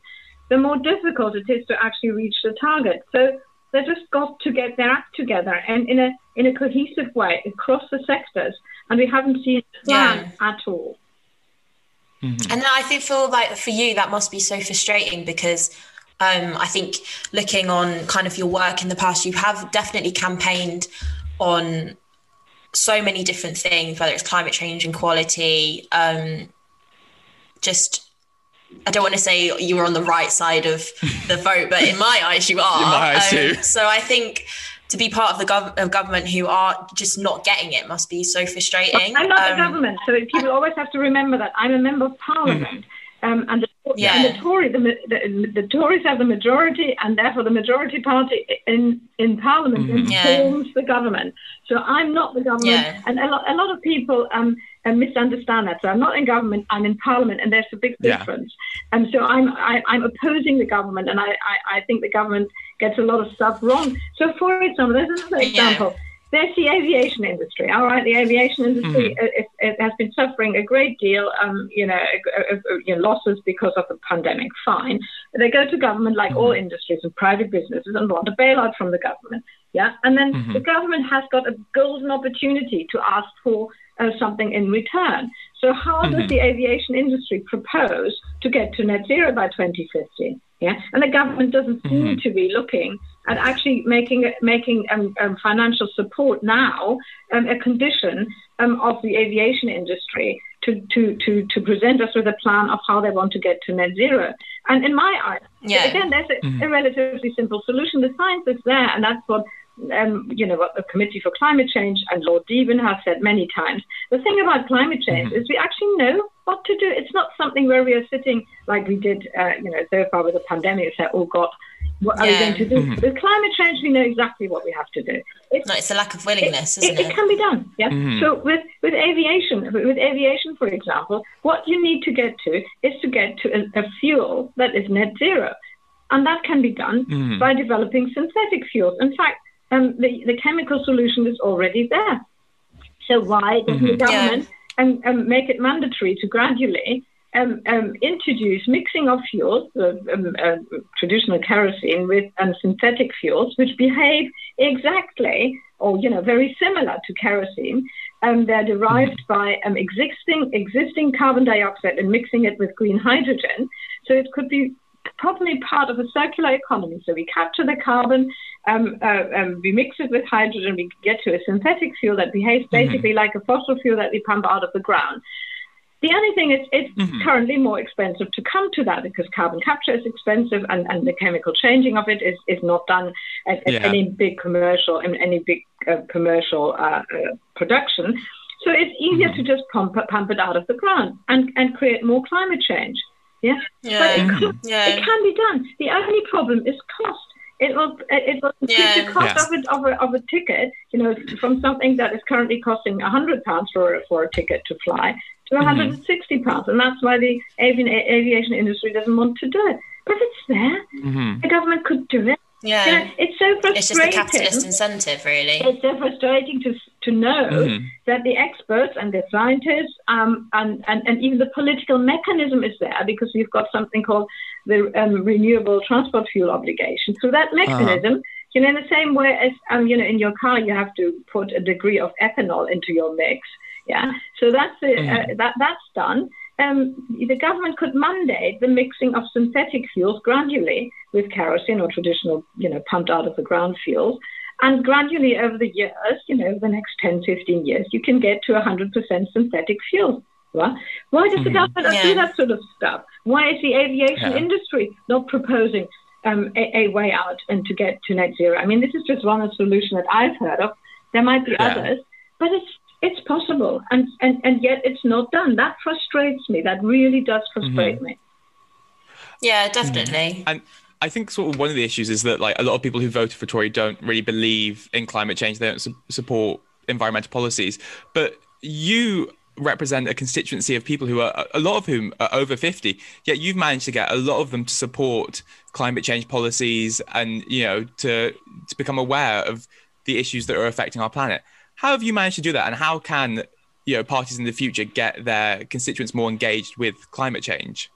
Speaker 3: the more difficult it is to actually reach the target. So they just got to get their act together and in a in a cohesive way across the sectors. And we haven't seen a plan at all.
Speaker 2: And then I think feel like for you that must be so frustrating because um, I think looking on kind of your work in the past, you have definitely campaigned on so many different things, whether it's climate change, inequality, um, just I don't want to say you were on the right side of the vote, but in my eyes, you are.
Speaker 1: In my eyes too.
Speaker 2: So I think to be part of the gov- of government who are just not getting it must be so frustrating.
Speaker 3: I'm not the
Speaker 2: Um,
Speaker 3: government, so people always have to remember that I'm a member of parliament. Um, and, the,
Speaker 2: Yeah.
Speaker 3: and the Tory, the, the, the Tories have the majority, and therefore the majority party in in Parliament
Speaker 2: Yeah.
Speaker 3: informs the government. So I'm not the government,
Speaker 2: Yeah.
Speaker 3: and a lot, a lot of people um, uh, misunderstand that. So I'm not in government; I'm in Parliament, and there's a big
Speaker 1: Yeah.
Speaker 3: difference. And so I'm I, I'm opposing the government, and I, I I think the government gets a lot of stuff wrong. So for example, there's another
Speaker 2: Yeah.
Speaker 3: example. There's the aviation industry. All right, the aviation industry uh, it, it has been suffering a great deal, um, you know, uh, uh, you know, losses because of the pandemic. Fine, they go to government like all industries and private businesses and want a bailout from the government. Yeah, and then the government has got a golden opportunity to ask for uh, something in return. So how does the aviation industry propose to get to net zero by 2050? Yeah, and the government doesn't seem to be looking at actually making making um, um, financial support now um, a condition um, of the aviation industry to, to, to, to present us with a plan of how they want to get to net zero. And in my eyes,
Speaker 2: Yeah.
Speaker 3: again, there's a, a relatively simple solution. The science is there, and that's what um, you know, what the Committee for Climate Change and Lord Deben have said many times. The thing about climate change mm-hmm. is we actually know what to do. It's not something where we are sitting like we did, uh, you know, so far with the pandemic and say, oh God, what yeah. are we going to do? Mm-hmm. With climate change, we know exactly what we have to do.
Speaker 2: It's, no, it's a lack of willingness,
Speaker 3: it,
Speaker 2: isn't
Speaker 3: it? It, can be done. Yeah. Mm-hmm. So with with aviation, with aviation, for example, what you need to get to is to get to a, a fuel that is net zero, and that can be done mm-hmm. by developing synthetic fuels. In fact, um, the the chemical solution is already there. So why doesn't the mm-hmm. government yeah. um, um, make it mandatory to gradually um, um, introduce mixing of fuels, uh, um, uh, traditional kerosene, with um, synthetic fuels, which behave exactly or you know very similar to kerosene. They're derived mm-hmm. by um, existing existing carbon dioxide and mixing it with green hydrogen. So it could be properly part of a circular economy. So we capture the carbon, um, uh, um, we mix it with hydrogen, we get to a synthetic fuel that behaves mm-hmm. basically mm-hmm. like a fossil fuel that we pump out of the ground. The only thing is, it's mm-hmm. currently more expensive to come to that because carbon capture is expensive and, and the chemical changing of it is, is not done at, at yeah. any big commercial in any big uh, commercial uh, uh, production. So it's easier mm-hmm. to just pump, pump it out of the ground and, and create more climate change. Yeah,
Speaker 2: yeah. but
Speaker 3: it, can, yeah. it can be done. The only problem is cost. It will it will increase yeah. the cost yes. of, it, of, a, of a ticket. You know, from something that is currently costing hundred pounds for for a ticket to fly to 160 mm-hmm. pounds, and that's why the avian, aviation industry doesn't want to do it. But it's there. Mm-hmm. The government could do it.
Speaker 2: Yeah,
Speaker 3: you know, it's so frustrating.
Speaker 2: It's just a capitalist incentive, really.
Speaker 3: It's so frustrating to to know mm-hmm. that the experts and the scientists um, and, and and even the political mechanism is there because we've got something called the um, renewable transport fuel obligation. So that uh-huh. mechanism. Uh-huh. You know, in the same way as um, you know, in your car, you have to put a degree of ethanol into your mix. Yeah, so that's uh, mm. that that's done. Um, the government could mandate the mixing of synthetic fuels gradually with kerosene or traditional, you know, pumped out of the ground fuels. And gradually over the years, you know, the next 10, 15 years, you can get to 100% synthetic fuels. Right? Why does mm-hmm. the government yeah. do that sort of stuff? Why is the aviation yeah. industry not proposing um, a, a, way out and to get to net zero? I mean, this is just one solution that I've heard of. There might be yeah. others, but it's it's possible, and, and, and yet it's not done. That frustrates me. That really does frustrate mm-hmm. me.
Speaker 2: Yeah, definitely.
Speaker 1: And I think sort of one of the issues is that like a lot of people who voted for Tory don't really believe in climate change. They don't su- support environmental policies. But you represent a constituency of people who are a lot of whom are over 50 yet you've managed to get a lot of them to support climate change policies and you know to to become aware of the issues that are affecting our planet how have you managed to do that, and how can you know parties in the future get their constituents more engaged with climate change?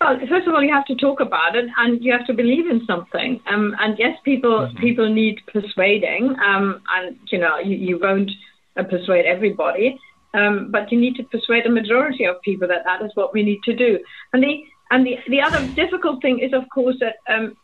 Speaker 3: Well, first of all, you have to talk about it, and you have to believe in something. Um, and yes, people mm-hmm. people need persuading, um, and you know you, you won't uh, persuade everybody, um, but you need to persuade a majority of people that that is what we need to do. And the and the, the other difficult thing is, of course, that um,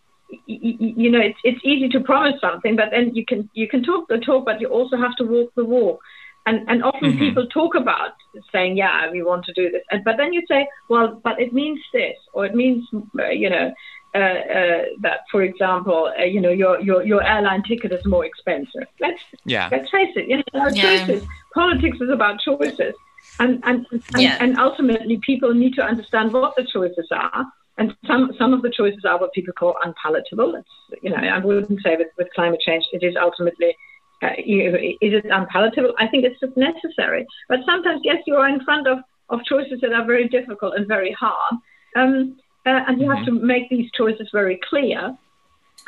Speaker 3: you know, it's, it's easy to promise something, but then you can you can talk the talk, but you also have to walk the walk. And and often mm-hmm. people talk about saying, yeah, we want to do this, and but then you say, well, but it means this, or it means, uh, you know, uh, uh, that, for example, uh, you know, your, your your airline ticket is more expensive. Let's yeah. let's face it, you know, yeah. choices. Politics is about choices, and and and, yeah. and ultimately people need to understand what the choices are and some some of the choices are what people call unpalatable. It's, you know, I wouldn't say with, with climate change it is ultimately uh, is it unpalatable? I think it's just necessary. But sometimes, yes, you are in front of, of choices that are very difficult and very hard, um, uh, and you mm-hmm. have to make these choices very clear,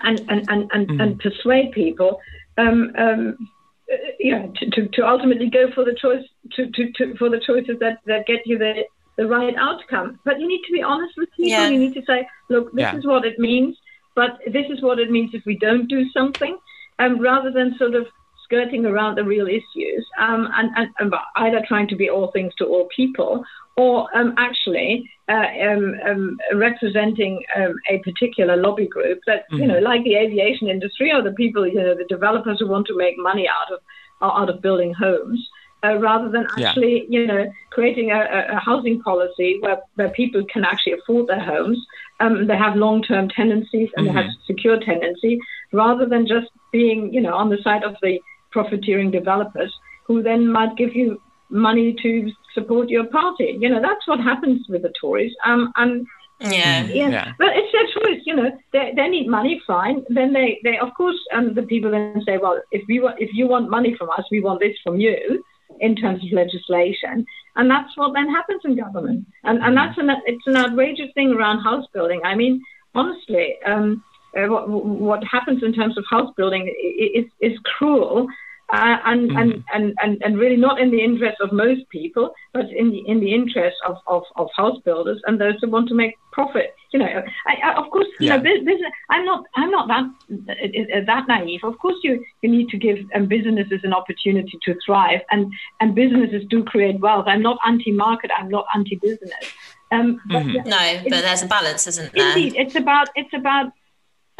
Speaker 3: and and and and, mm-hmm. and persuade people. Um, um, uh, yeah, to, to, to ultimately go for the choice to, to, to for the choices that, that get you the the right outcome. But you need to be honest with people. Yeah. You need to say, look, this yeah. is what it means, but this is what it means if we don't do something, um, rather than sort of skirting around the real issues um, and, and, and, either trying to be all things to all people or um, actually uh, um, um, representing um, a particular lobby group that, mm-hmm. you know, like the aviation industry or the people, you know, the developers who want to make money out of out of building homes uh, rather than actually, yeah. you know, creating a, a, housing policy where, where people can actually afford their homes. Um, they have long-term tenancies and mm-hmm. they have mm-hmm. secure tenancy, rather than just being, you know, on the side of the profiteering developers who then might give you money to support your party. You know, that's what happens with the Tories. Um, and
Speaker 2: yeah.
Speaker 3: yeah.
Speaker 1: Yeah.
Speaker 3: But it's their choice, you know. They, they need money, fine. Then they, they of course, um, the people then say, well, if we want, if you want money from us, we want this from you, in terms of legislation, and that's what then happens in government. And and that's an it's an outrageous thing around house building. I mean, honestly, um, uh, what what happens in terms of house building is is cruel. Uh, and, and, and, and, and really not in the interest of most people, but in the in the interest of, of, of house builders and those who want to make profit. You know, I, I, of course, you know, bu- business. I'm not I'm not that uh, uh, that naive. Of course, you, you need to give um, businesses an opportunity to thrive, and and businesses do create wealth. I'm not anti-market. I'm not anti-business. Um, but
Speaker 1: Mhm.
Speaker 2: No, but there's a balance, isn't there?
Speaker 3: Indeed, it's about it's about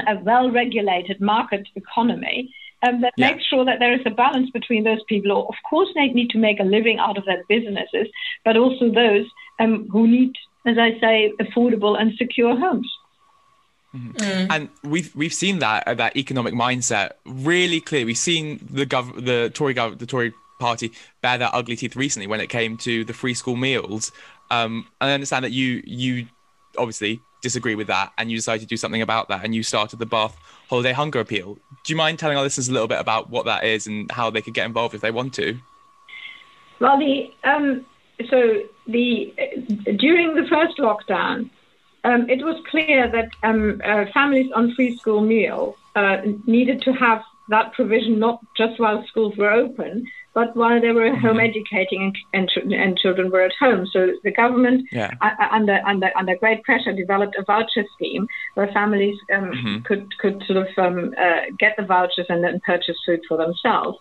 Speaker 3: a well-regulated market economy um, that
Speaker 1: Yeah.
Speaker 3: makes sure that there is a balance between those people who, of course, they need to make a living out of their businesses, but also those um, who need, as I say, affordable and secure homes.
Speaker 1: and we've we've seen that uh, that economic mindset really clear. We've seen the gov the Tory gov the Tory party bear their ugly teeth recently when it came to the free school meals. Um, and I understand that you you obviously disagree with that, and you decided to do something about that, and you started the Bath Holiday Hunger Appeal. Do you mind telling our listeners a little bit about what that is and how they could get involved if they want to?
Speaker 3: Well, the um, so the uh, during the first lockdown, um, it was clear that um, uh, families on free school meals uh, needed to have that provision not just while schools were open, but while they were home educating and, and, and children were at home. So the government,
Speaker 1: Yeah.
Speaker 3: uh, uh, under under under great pressure, developed a voucher scheme where families um,
Speaker 1: Mhm.
Speaker 3: could could sort of um, uh, get the vouchers and then purchase food for themselves.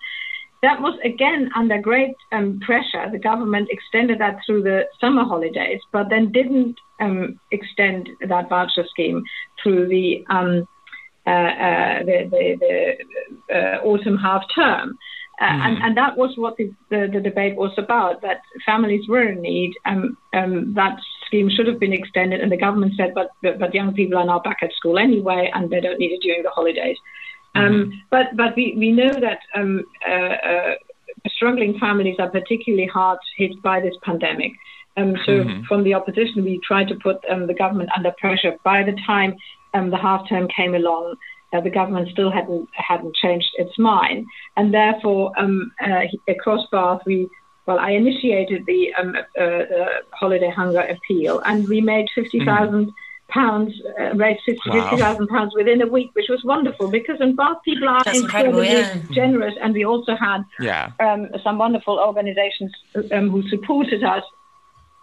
Speaker 3: That was again under great um, pressure. The government extended that through the summer holidays, but then didn't um, extend that voucher scheme through the um, the, the, the uh, autumn half term. Uh, and, and that was what the, the, the debate was about that families were in need. Um, um, that scheme should have been extended, and the government said, but, but, but young people are now back at school anyway, and they don't need it during the holidays. Um, But but we, we know that um, uh, uh, struggling families are particularly hard hit by this pandemic. Um, so
Speaker 1: Mhm.
Speaker 3: from the opposition, we tried to put um, the government under pressure. By the time um, the half term came along, uh, the government still hadn't hadn't changed its mind, and therefore um, uh, across Bath we. Well, I initiated the um, uh, uh, holiday hunger appeal, and we made fifty pounds, uh, raised fifty
Speaker 1: Wow.
Speaker 3: thousand pounds within a week, which was wonderful because in Bath people are
Speaker 2: That's incredible,
Speaker 3: incredibly
Speaker 2: yeah.
Speaker 3: generous, and we also had
Speaker 1: Yeah.
Speaker 3: um, some wonderful organizations um, who supported us,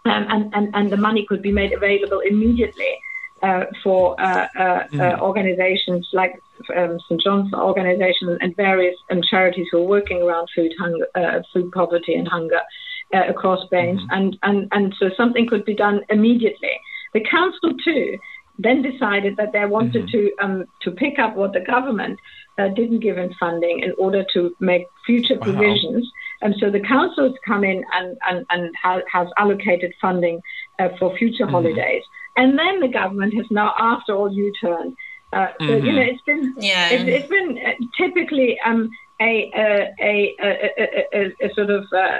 Speaker 3: um, and, and, and the money could be made available immediately uh, for uh, uh, uh, organizations like um, St. John's organization and various um, charities who are working around food hunger, uh, food poverty and hunger uh, across BANES, and, and, and so something could be done immediately. The council too then decided that they wanted to um, to pick up what the government uh, didn't give in funding in order to make future
Speaker 1: Wow.
Speaker 3: provisions. And so the council has come in and, and, and ha- has allocated funding uh, for future holidays. And then the government has now, after all, U-turn. Uh, so, you
Speaker 1: Mhm.
Speaker 3: know, it's been
Speaker 2: Yeah.
Speaker 3: it's, it's been uh, typically um, a, a, a, a, a, a, a sort of uh,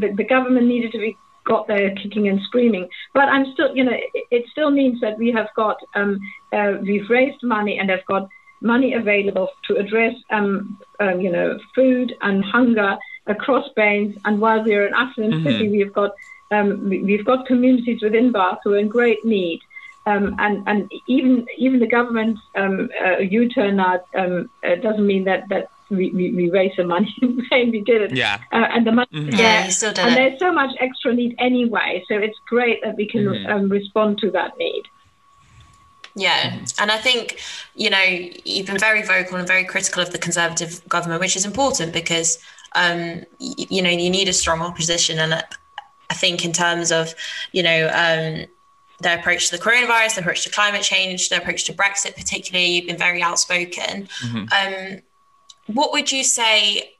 Speaker 3: the, the government needed to be got there kicking and screaming. But I'm still, you know, it, it still means that we have got um, uh, we've raised money and have got money available to address, um, um, you know, food and hunger across BANES. And while we are an affluent
Speaker 1: Mhm.
Speaker 3: city, we've got um, we- we've got communities within Bath who are in great need. Um, and and even even the government um, uh, U-turn now um, uh, doesn't mean that that we, we, we raise the money in vain. We did it,
Speaker 1: Yeah.
Speaker 3: uh, and the money
Speaker 1: Mhm.
Speaker 3: is
Speaker 2: Yeah, you still did
Speaker 3: and
Speaker 2: it.
Speaker 3: there's so much extra need anyway. So it's great that we can
Speaker 1: Mhm.
Speaker 3: um, respond to that need.
Speaker 2: Yeah, and I think you know you've been very vocal and very critical of the Conservative government, which is important because um, y- you know you need a strong opposition, and I think in terms of you know um, their approach to the coronavirus, their approach to climate change, their approach to Brexit, particularly, you've been very outspoken. Um, what would you say?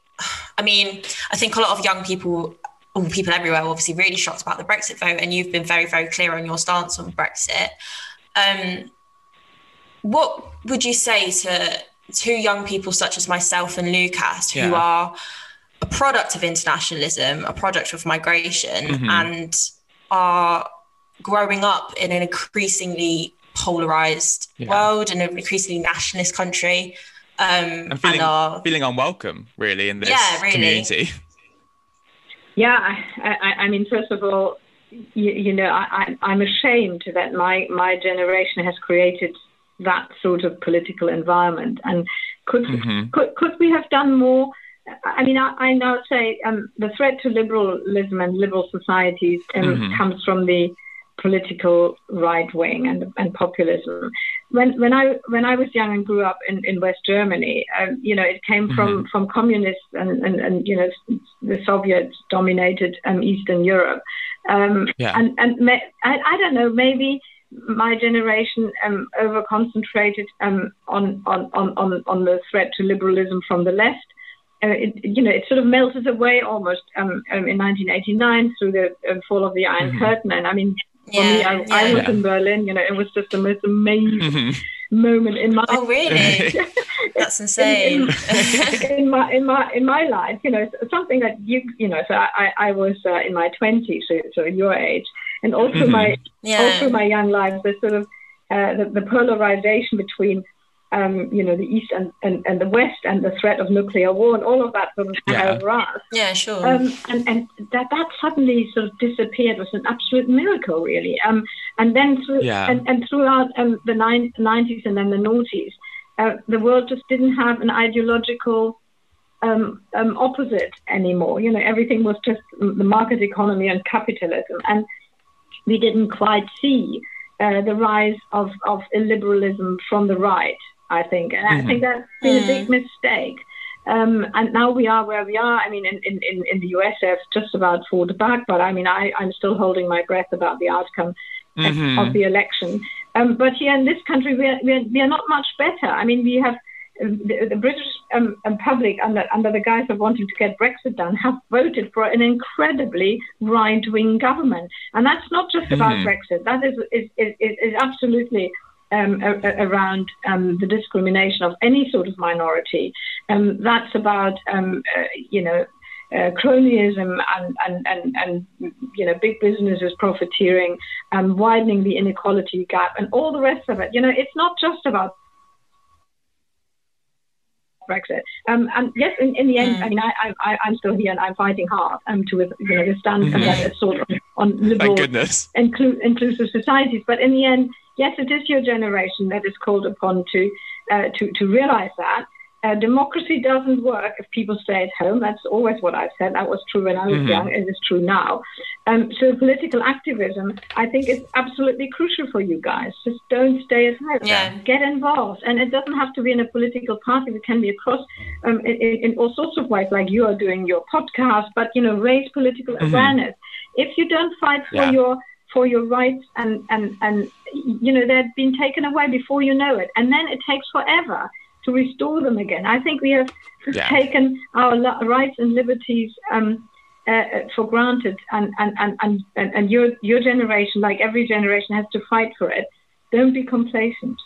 Speaker 2: I mean, I think a lot of young people, people everywhere, are obviously really shocked about the Brexit vote, and you've been very, very clear on your stance on Brexit. Um, what would you say to two young people such as myself and Lucas who
Speaker 1: Yeah.
Speaker 2: are a product of internationalism, a product of migration,
Speaker 1: Mhm.
Speaker 2: and are growing up in an increasingly polarized
Speaker 1: Yeah.
Speaker 2: world and an increasingly nationalist country. Um,
Speaker 1: And feeling,
Speaker 2: are
Speaker 1: feeling unwelcome, really, in this
Speaker 2: Yeah, really.
Speaker 1: community.
Speaker 3: Yeah, I, I, I mean, first of all, you, you know, I, I, I'm ashamed that my, my generation has created that sort of political environment. And could
Speaker 1: Mhm.
Speaker 3: could, could we have done more? I mean, I, I now say um, the threat to liberalism and liberal societies um,
Speaker 1: Mhm.
Speaker 3: comes from the political right wing and, and populism. When when I when I was young and grew up in, in West Germany, um, you know, it came from, from communists and, and, and you know the Soviets dominated um, Eastern Europe, um,
Speaker 1: Yeah.
Speaker 3: and and I, I don't know maybe my generation um, over concentrated um, on, on, on, on, on the threat to liberalism from the left. Uh, it, you know, it sort of melted away almost um, um, in 1989 through the um, fall of the Iron
Speaker 1: Mhm.
Speaker 3: Curtain. And I mean, for
Speaker 2: yeah,
Speaker 3: me, I, I was
Speaker 1: Yeah.
Speaker 3: in Berlin. You know, it was just the most amazing
Speaker 1: Mhm.
Speaker 3: moment in my
Speaker 2: Oh, really? That's insane.
Speaker 3: in my in my in my life, you know, something that you you know. So I I was uh, in my twenties, so, so your age, and also
Speaker 1: Mhm.
Speaker 3: my
Speaker 2: yeah.
Speaker 3: also my young life, the sort of uh, the, the polarization between um, you know the east and, and, and the west, and the threat of nuclear war, and all of that sort of
Speaker 1: Yeah.
Speaker 3: over us.
Speaker 2: yeah, sure.
Speaker 3: Um, and and that that suddenly sort of disappeared was an absolute miracle, really. Um, and then through
Speaker 1: Yeah.
Speaker 3: and, and throughout um, the nine, 90s and then the noughties, uh, the world just didn't have an ideological um, um, opposite anymore. You know, everything was just the market economy and capitalism, and we didn't quite see uh, the rise of, of illiberalism from the right. I think, and I
Speaker 1: Mhm.
Speaker 3: think that's been a big mistake. Um, and now we are where we are. I mean, in, in, in, in the US, they've just about fought back, but I mean, I, I'm still holding my breath about the outcome of-
Speaker 1: Mhm.
Speaker 3: of the election. Um, but here in this country, we are, we are, we are not much better. I mean, we have um, the, the British um, um, public, under, under the guise of wanting to get Brexit done, have voted for an incredibly right wing government. And that's not just about
Speaker 1: Mhm.
Speaker 3: Brexit, that is, is, is, is absolutely. Um, a, around um, the discrimination of any sort of minority, um, that's about um, uh, you know uh, cronyism and, and, and, and you know big businesses profiteering and widening the inequality gap and all the rest of it. You know, it's not just about Brexit. Um, and yes, in, in the end,
Speaker 2: Mm.
Speaker 3: I mean, I, I, I'm still here and I'm fighting hard um, to you know withstand
Speaker 1: Mhm.
Speaker 3: that assault on, on liberal inclu- inclusive societies. But in the end, yes, it is your generation that is called upon to uh, to to realize that. Uh, democracy doesn't work if people stay at home. That's always what I've said. That was true when I was
Speaker 1: Mhm.
Speaker 3: young. And It is true now. Um, so political activism, I think, is absolutely crucial for you guys. Just don't stay at home.
Speaker 2: Yeah.
Speaker 3: Get involved, and it doesn't have to be in a political party. It can be across um, in, in in all sorts of ways, like you are doing your podcast. But you know, raise political
Speaker 1: Mhm.
Speaker 3: awareness. If you don't fight for
Speaker 1: Yeah.
Speaker 3: your for your rights and, and, and you know they've been taken away before you know it and then it takes forever to restore them again i think we have
Speaker 1: Yeah.
Speaker 3: taken our rights and liberties um, uh, uh, for granted and, and, and, and, and, and your, your generation like every generation has to fight for it don't be complacent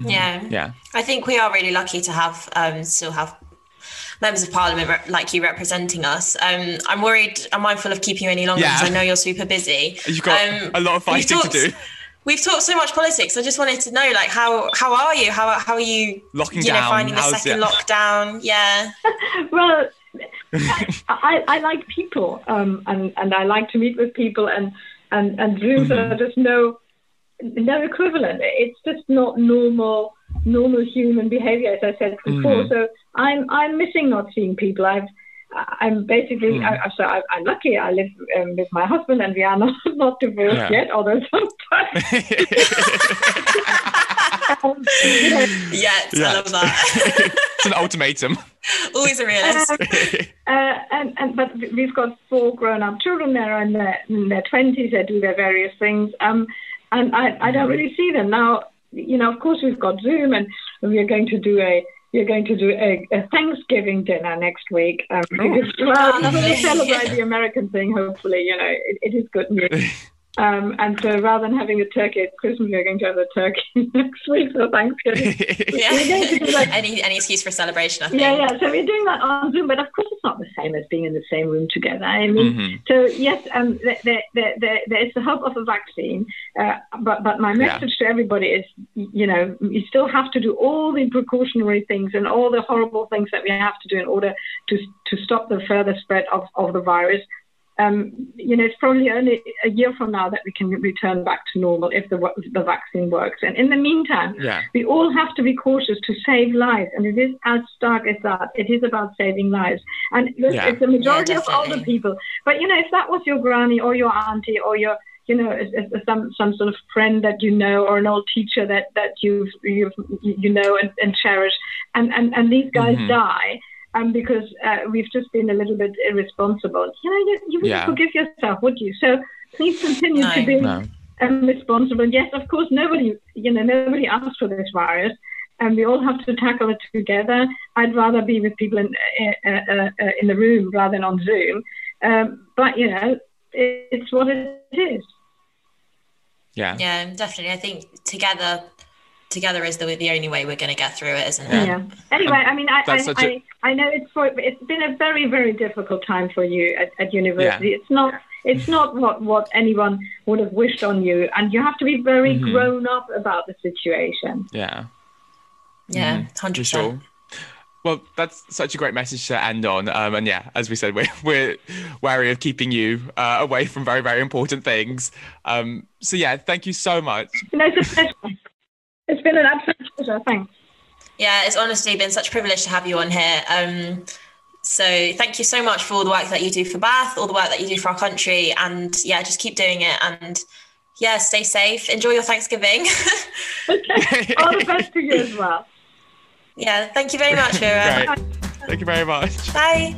Speaker 2: yeah.
Speaker 1: Yeah.
Speaker 2: I think we are really lucky to have um, still have members of parliament rep- like you representing us. Um, I'm worried. I'm mindful of keeping you any longer
Speaker 1: Yeah.
Speaker 2: because I know you're super busy.
Speaker 1: You've got
Speaker 2: Um,
Speaker 1: a lot of
Speaker 2: we've
Speaker 1: fighting to do.
Speaker 2: We've talked so much politics. I just wanted to know, like, how how are you? How how are you?
Speaker 1: Locking
Speaker 2: you know,
Speaker 1: down.
Speaker 2: finding the
Speaker 1: How's
Speaker 2: second
Speaker 1: it?
Speaker 2: lockdown. Yeah.
Speaker 3: well I, I like people um, and, and I like to meet with people and, and, and Zooms
Speaker 1: Mhm.
Speaker 3: are just no no equivalent. It's just not normal normal human behavior as I said before.
Speaker 1: Mhm.
Speaker 3: So I'm I'm missing not seeing people. I've I'm basically
Speaker 1: Mhm.
Speaker 3: I, I- so I, I'm lucky. I live um, with my husband and we are not, not divorced
Speaker 1: Yeah.
Speaker 3: yet. Although sometimes um, you know,
Speaker 2: Yes,
Speaker 1: Yeah.
Speaker 2: I love that.
Speaker 1: it's an ultimatum.
Speaker 2: Always a realist.
Speaker 3: Uh, and, and but we've got four grown-up children. They're in their in their twenties. They do their various things. Um, and I, I don't really see them now. You know, of course, we've got Zoom, and we are going to do a we're going to do a, a Thanksgiving dinner next week. Um, because, well,
Speaker 2: Oh,
Speaker 3: we're going to celebrate the American thing. Hopefully, you know, it, it is good news. Um, and so rather than having a turkey at Christmas, we're going to have a turkey next week for Thanksgiving.
Speaker 2: yeah. Like, any, any excuse for celebration, I think.
Speaker 3: Yeah, yeah. So we're doing that on Zoom, but of course it's not the same as being in the same room together. I mean, mm-hmm. so yes, um, there, there, there, there is the hope of a vaccine, uh, but, but my message yeah. to everybody is, you know, you still have to do all the precautionary things and all the horrible things that we have to do in order to, to stop the further spread of, of the virus um, you know, it's probably only a year from now that we can return back to normal if the, the vaccine works. And in the meantime, yeah. we all have to be cautious to save lives. And it is as stark as that. It is about saving lives. And yeah. it's a majority yeah, of older people. But, you know, if that was your granny or your auntie or your you know, some some sort of friend that you know, or an old teacher that that you you you know and, and cherish, and and and these guys mm-hmm. die um, because uh, we've just been a little bit irresponsible. You know, you, you wouldn't yeah. forgive yourself, would you? So please continue no, to be no. um, responsible. Yes, of course, nobody, you know, nobody asked for this virus, and we all have to tackle it together. I'd rather be with people in uh, uh, uh in the room rather than on Zoom. Um, but you know, it, it's what it is.
Speaker 1: Yeah.
Speaker 2: Yeah, definitely. I think together together is the the only way we're going to get through it, isn't
Speaker 3: it? Yeah. Anyway, I mean, I I, a... I, know it's for it's been a very very difficult time for you at, at university. Yeah. It's not it's not what what anyone would have wished on you, and you have to be very mm-hmm. grown up about the situation.
Speaker 1: Yeah.
Speaker 2: Yeah, 100 mm-hmm. Sure.
Speaker 1: Well, that's such a great message to end on. Um, and yeah, as we said, we're, we're wary of keeping you uh, away from very, very important things. Um, so yeah, thank you so much.
Speaker 3: No, it's a pleasure. It's been an absolute pleasure. Thanks.
Speaker 2: Yeah, it's honestly been such a privilege to have you on here. Um, so thank you so much for all the work that you do for Bath, all the work that you do for our country, and yeah, just keep doing it. And yeah, stay safe. Enjoy your Thanksgiving.
Speaker 3: okay. All the best to you as well.
Speaker 2: Yeah, thank you very much, Wera.
Speaker 1: Thank you very much.
Speaker 2: Bye.